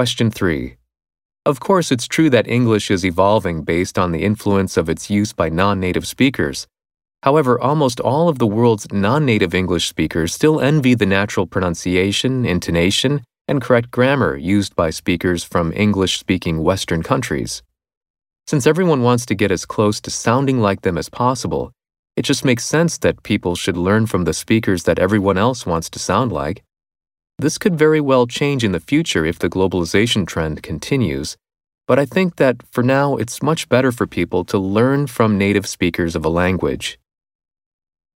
Question 3. Of course, it's true that English is evolving based on the influence of its use by non native speakers. However, almost all of the world's non native English speakers still envy the natural pronunciation, intonation, and correct grammar used by speakers from English speaking Western countries. Since everyone wants to get as close to sounding like them as possible, it just makes sense that people should learn from the speakers that everyone else wants to sound like. This could very well change in the future if the globalization trend continues, but I think that for now it's much better for people to learn from native speakers of a language.